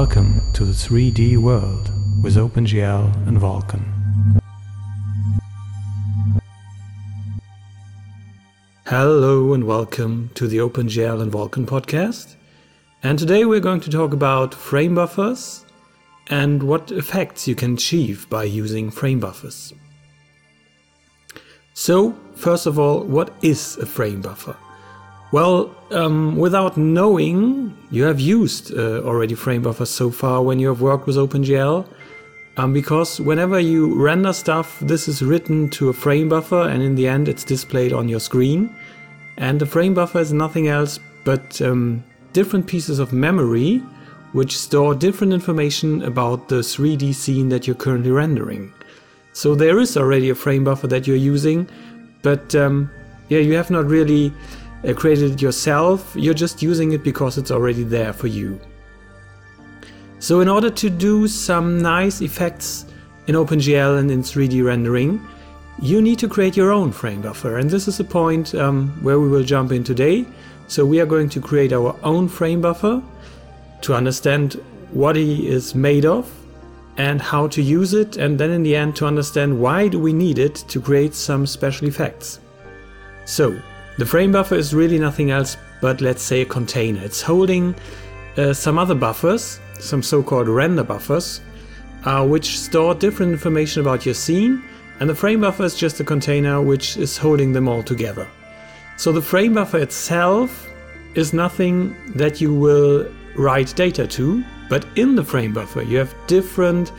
Welcome to the 3D world with OpenGL and Vulkan. Hello and welcome to the OpenGL and Vulkan podcast. And today we're going to talk about frame buffers and what effects you can achieve by using frame buffers. So, first of all, what is a frame buffer? Well, um, without knowing, you have used uh, already frame buffers so far when you have worked with OpenGL. Um, because whenever you render stuff, this is written to a frame buffer and in the end it's displayed on your screen. And the frame buffer is nothing else but um, different pieces of memory which store different information about the 3D scene that you're currently rendering. So there is already a frame buffer that you're using, but um, yeah, you have not really uh, created it yourself, you're just using it because it's already there for you. So in order to do some nice effects in OpenGL and in 3D rendering, you need to create your own frame buffer. And this is a point um, where we will jump in today. So we are going to create our own frame buffer to understand what he is made of and how to use it and then in the end to understand why do we need it to create some special effects. So the frame buffer is really nothing else but let's say a container. It's holding uh, some other buffers, some so-called render buffers, uh, which store different information about your scene and the frame buffer is just a container which is holding them all together. So the frame buffer itself is nothing that you will write data to, but in the frame buffer you have different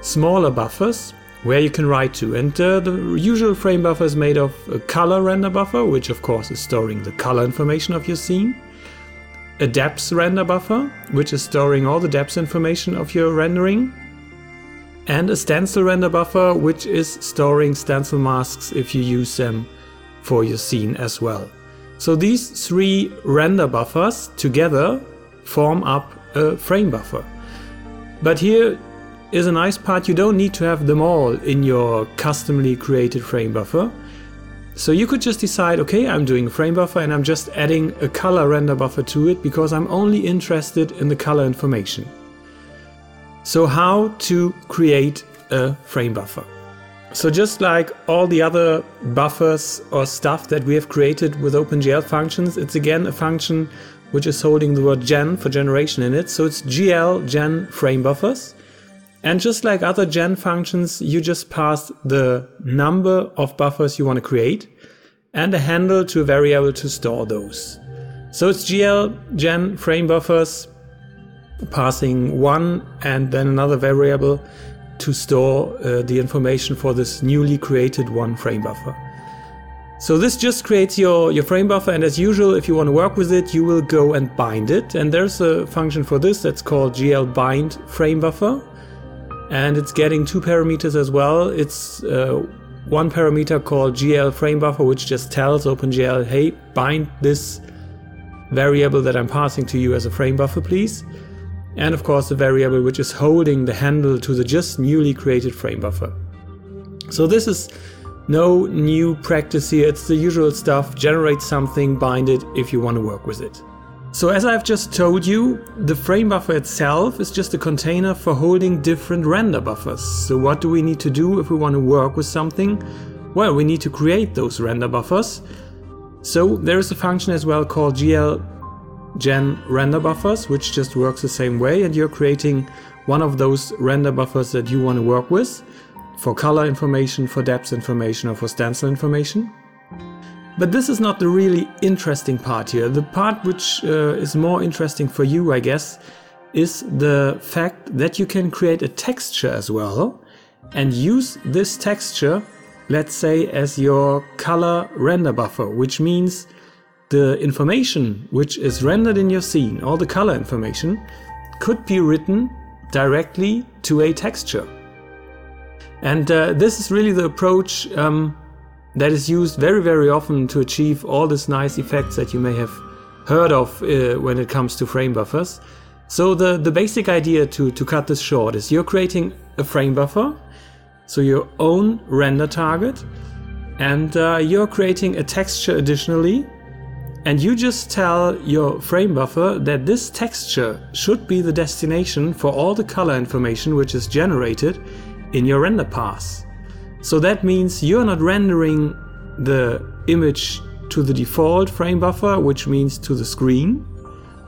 smaller buffers where you can write to. And uh, the usual frame buffer is made of a color render buffer, which of course is storing the color information of your scene, a depth render buffer, which is storing all the depth information of your rendering, and a stencil render buffer, which is storing stencil masks if you use them for your scene as well. So these three render buffers together form up a frame buffer. But here is a nice part, you don't need to have them all in your customly created frame buffer. So you could just decide, okay, I'm doing a frame buffer and I'm just adding a color render buffer to it because I'm only interested in the color information. So how to create a frame buffer. So just like all the other buffers or stuff that we have created with OpenGL functions, it's again a function which is holding the word gen for generation in it. So it's GL gen frame buffers. And just like other gen functions, you just pass the number of buffers you want to create and a handle to a variable to store those. So it's GL gen frame buffers passing one and then another variable to store uh, the information for this newly created one frame buffer. So this just creates your, your frame buffer and as usual if you want to work with it you will go and bind it and there's a function for this that's called gl bind frame buffer and it's getting two parameters as well. It's uh, one parameter called gl frame buffer which just tells OpenGL hey bind this variable that I'm passing to you as a frame buffer please and of course the variable which is holding the handle to the just newly created frame buffer. So this is no new practice here, it's the usual stuff, generate something, bind it if you want to work with it. So as I've just told you, the frame buffer itself is just a container for holding different render buffers. So what do we need to do if we want to work with something? Well, we need to create those render buffers. So there is a function as well called gl gen render buffers, which just works the same way, and you're creating one of those render buffers that you want to work with for color information, for depth information, or for stencil information. But this is not the really interesting part here. The part which uh, is more interesting for you, I guess, is the fact that you can create a texture as well and use this texture, let's say, as your color render buffer, which means the information which is rendered in your scene, all the color information, could be written directly to a texture. And uh, this is really the approach um, that is used very, very often to achieve all these nice effects that you may have heard of uh, when it comes to frame buffers. So the, the basic idea to, to cut this short is you're creating a frame buffer, so your own render target, and uh, you're creating a texture additionally And you just tell your frame buffer that this texture should be the destination for all the color information which is generated in your render pass. So that means you're not rendering the image to the default frame buffer, which means to the screen,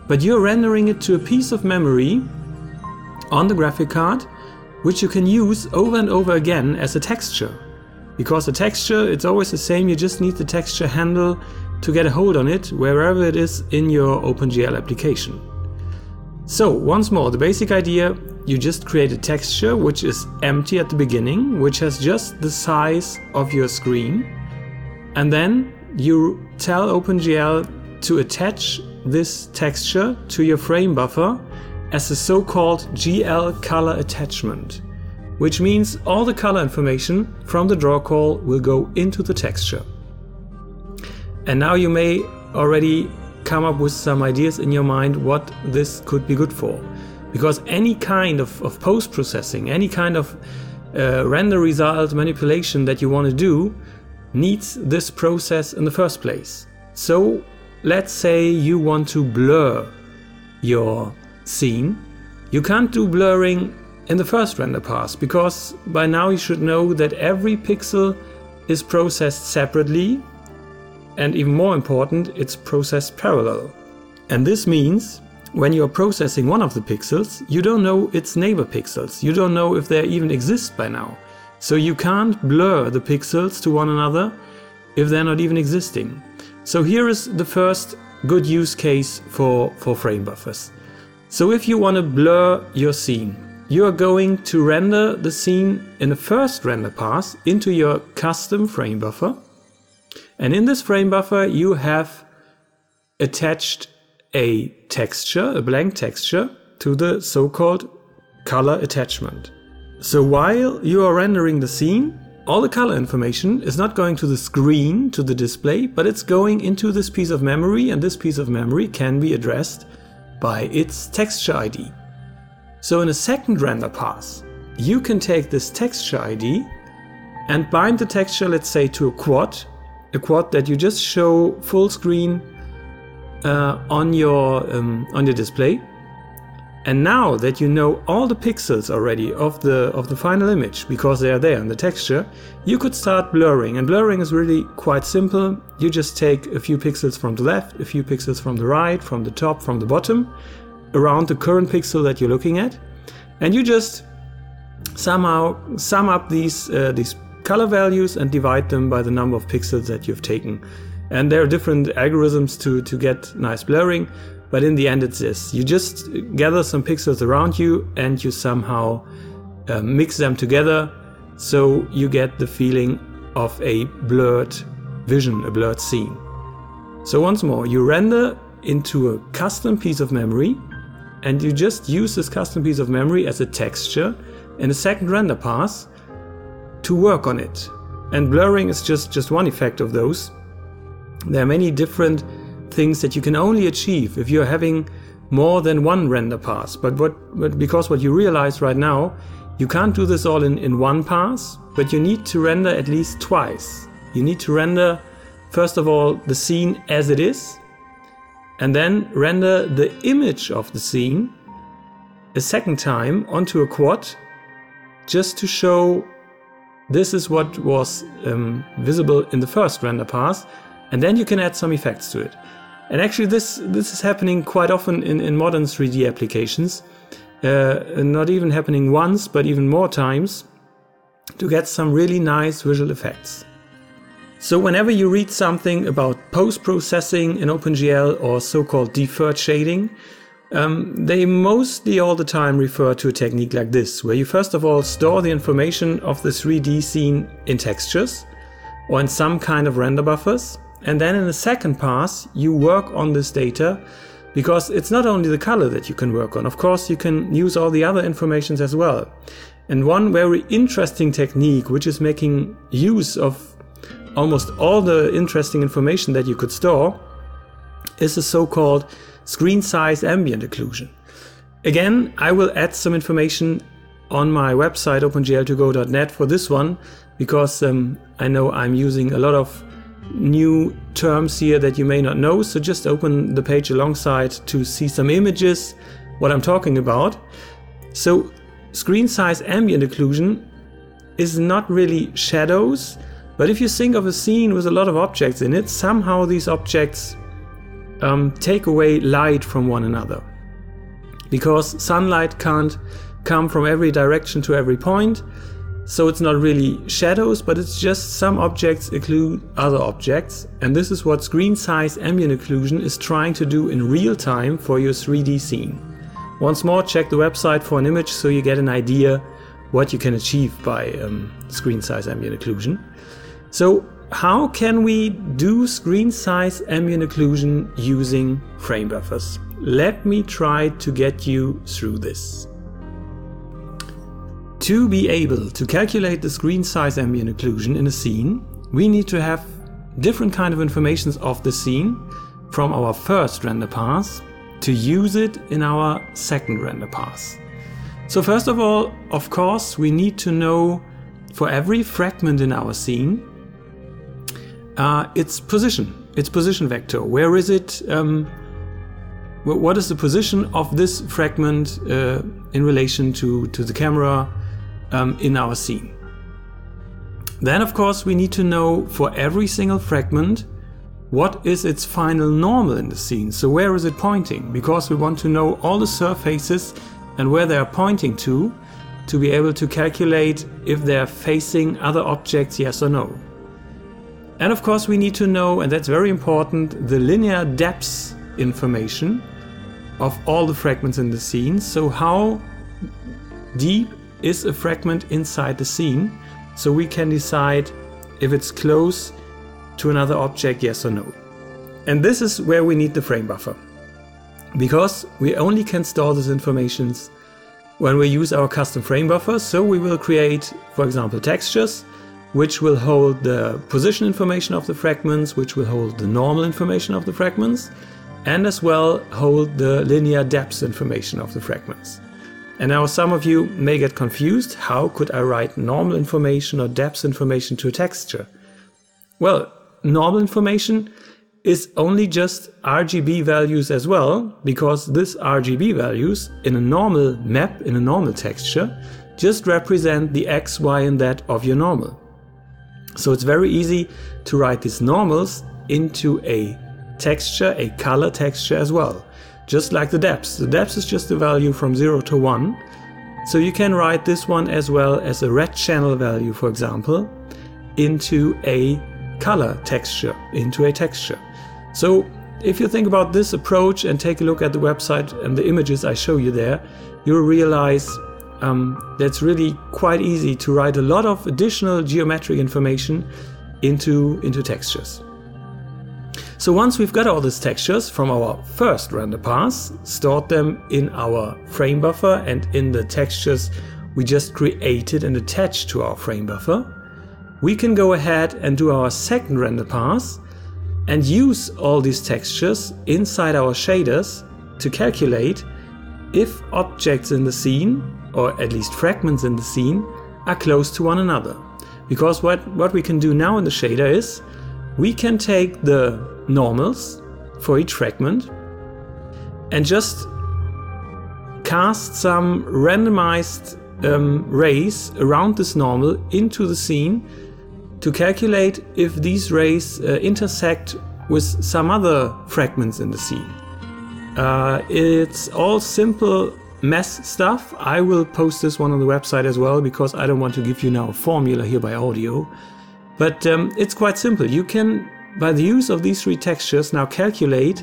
but you're rendering it to a piece of memory on the graphic card, which you can use over and over again as a texture. Because the texture, it's always the same, you just need the texture handle to get a hold on it wherever it is in your OpenGL application. So, once more, the basic idea you just create a texture which is empty at the beginning, which has just the size of your screen, and then you tell OpenGL to attach this texture to your frame buffer as a so called GL color attachment, which means all the color information from the draw call will go into the texture. And now you may already come up with some ideas in your mind what this could be good for. Because any kind of, of post processing, any kind of uh, render result manipulation that you want to do needs this process in the first place. So let's say you want to blur your scene. You can't do blurring in the first render pass because by now you should know that every pixel is processed separately and even more important, it's processed parallel. And this means when you're processing one of the pixels, you don't know its neighbor pixels. You don't know if they even exist by now. So you can't blur the pixels to one another if they're not even existing. So here is the first good use case for, for frame buffers. So if you want to blur your scene, you are going to render the scene in the first render pass into your custom frame buffer. And in this frame buffer, you have attached a texture, a blank texture, to the so-called color attachment. So while you are rendering the scene, all the color information is not going to the screen, to the display, but it's going into this piece of memory, and this piece of memory can be addressed by its texture ID. So in a second render pass, you can take this texture ID and bind the texture, let's say, to a quad a quad that you just show full screen uh, on your um, on your display. And now that you know all the pixels already of the of the final image because they are there in the texture, you could start blurring. And blurring is really quite simple. You just take a few pixels from the left, a few pixels from the right, from the top, from the bottom, around the current pixel that you're looking at, and you just somehow sum up these uh, these color values and divide them by the number of pixels that you've taken. And there are different algorithms to, to get nice blurring, but in the end, it's this. You just gather some pixels around you and you somehow uh, mix them together so you get the feeling of a blurred vision, a blurred scene. So, once more, you render into a custom piece of memory and you just use this custom piece of memory as a texture in a second render pass to work on it. And blurring is just, just one effect of those. There are many different things that you can only achieve if you're having more than one render pass. But what but because what you realize right now, you can't do this all in, in one pass, but you need to render at least twice. You need to render first of all the scene as it is, and then render the image of the scene a second time onto a quad just to show this is what was um, visible in the first render pass, and then you can add some effects to it. And actually, this this is happening quite often in, in modern 3D applications. Uh, not even happening once, but even more times, to get some really nice visual effects. So, whenever you read something about post processing in OpenGL or so called deferred shading, um, they mostly all the time refer to a technique like this, where you first of all store the information of the 3D scene in textures or in some kind of render buffers, and then in the second pass, you work on this data because it's not only the color that you can work on, of course, you can use all the other informations as well. And one very interesting technique, which is making use of almost all the interesting information that you could store, is the so called screen size ambient occlusion. Again, I will add some information on my website opengl2go.net for this one because um, I know I'm using a lot of new terms here that you may not know, so just open the page alongside to see some images, what I'm talking about. So, screen size ambient occlusion is not really shadows, but if you think of a scene with a lot of objects in it, somehow these objects um, take away light from one another. Because sunlight can't come from every direction to every point, so it's not really shadows, but it's just some objects occlude other objects, and this is what screen size ambient occlusion is trying to do in real time for your 3D scene. Once more, check the website for an image so you get an idea what you can achieve by um, screen size ambient occlusion. So, how can we do screen size ambient occlusion using frame buffers? Let me try to get you through this. To be able to calculate the screen size ambient occlusion in a scene, we need to have different kind of informations of the scene from our first render pass to use it in our second render pass. So first of all, of course, we need to know for every fragment in our scene, uh, its position, its position vector. Where is it? Um, what is the position of this fragment uh, in relation to, to the camera um, in our scene? Then, of course, we need to know for every single fragment what is its final normal in the scene. So, where is it pointing? Because we want to know all the surfaces and where they are pointing to to be able to calculate if they are facing other objects, yes or no. And of course, we need to know, and that's very important, the linear depths information of all the fragments in the scene. So, how deep is a fragment inside the scene? So we can decide if it's close to another object, yes or no. And this is where we need the frame buffer. Because we only can store this information when we use our custom frame buffer. So we will create, for example, textures which will hold the position information of the fragments, which will hold the normal information of the fragments, and as well hold the linear depth information of the fragments. And now some of you may get confused, how could I write normal information or depth information to a texture? Well, normal information is only just RGB values as well, because this RGB values in a normal map, in a normal texture, just represent the X, Y, and Z of your normal. So it's very easy to write these normals into a texture, a color texture as well. Just like the depth. The depth is just the value from 0 to 1. So you can write this one as well as a red channel value, for example, into a color texture, into a texture. So if you think about this approach and take a look at the website and the images I show you there, you'll realize um, that's really quite easy to write a lot of additional geometric information into, into textures. So once we've got all these textures from our first render pass, stored them in our frame buffer and in the textures we just created and attached to our frame buffer, we can go ahead and do our second render pass and use all these textures inside our shaders to calculate if objects in the scene or at least fragments in the scene, are close to one another. Because what, what we can do now in the shader is we can take the normals for each fragment and just cast some randomized um, rays around this normal into the scene to calculate if these rays uh, intersect with some other fragments in the scene. Uh, it's all simple mess stuff. I will post this one on the website as well because I don't want to give you now a formula here by audio. But um, it's quite simple. You can, by the use of these three textures, now calculate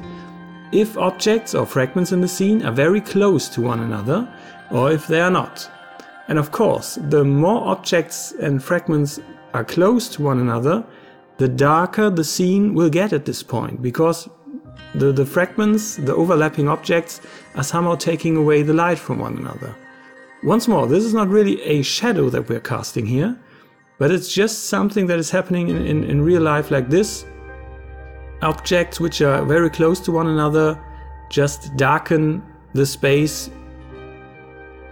if objects or fragments in the scene are very close to one another or if they are not. And of course, the more objects and fragments are close to one another, the darker the scene will get at this point because the, the fragments, the overlapping objects, are somehow taking away the light from one another. Once more, this is not really a shadow that we're casting here, but it's just something that is happening in, in, in real life like this. Objects which are very close to one another just darken the space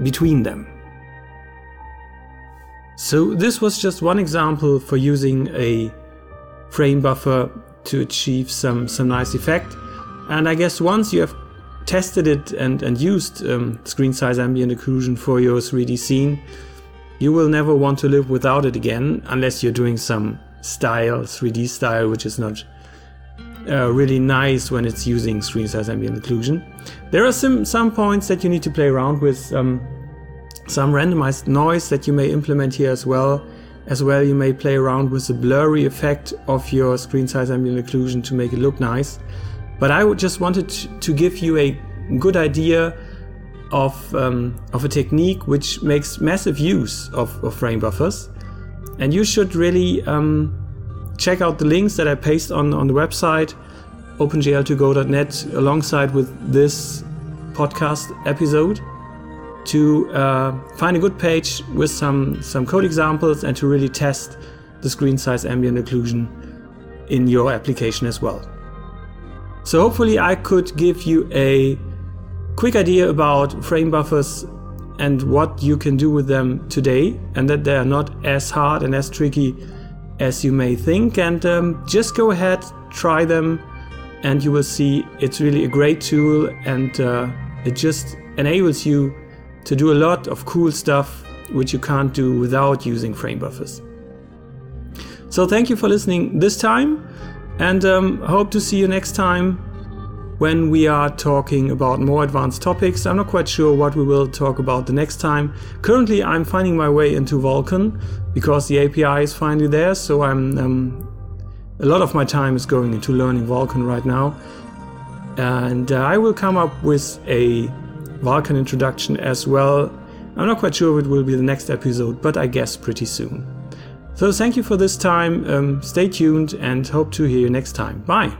between them. So, this was just one example for using a frame buffer to achieve some, some nice effect. And I guess once you have tested it and, and used um, screen size ambient occlusion for your 3D scene, you will never want to live without it again unless you're doing some style, 3D style, which is not uh, really nice when it's using screen size ambient occlusion. There are some, some points that you need to play around with, um, some randomized noise that you may implement here as well. As well, you may play around with the blurry effect of your screen size ambient occlusion to make it look nice. But I just wanted to give you a good idea of, um, of a technique which makes massive use of, of frame buffers. And you should really um, check out the links that I paste on, on the website, opengl2go.net, alongside with this podcast episode to uh, find a good page with some, some code examples and to really test the screen size ambient occlusion in your application as well. So hopefully I could give you a quick idea about frame buffers and what you can do with them today and that they are not as hard and as tricky as you may think and um, just go ahead try them and you will see it's really a great tool and uh, it just enables you to do a lot of cool stuff which you can't do without using frame buffers. So thank you for listening this time and um, hope to see you next time when we are talking about more advanced topics. I'm not quite sure what we will talk about the next time. Currently, I'm finding my way into Vulkan because the API is finally there, so I'm um, a lot of my time is going into learning Vulkan right now. And uh, I will come up with a Vulkan introduction as well. I'm not quite sure if it will be the next episode, but I guess pretty soon. So thank you for this time. Um, stay tuned and hope to hear you next time. Bye.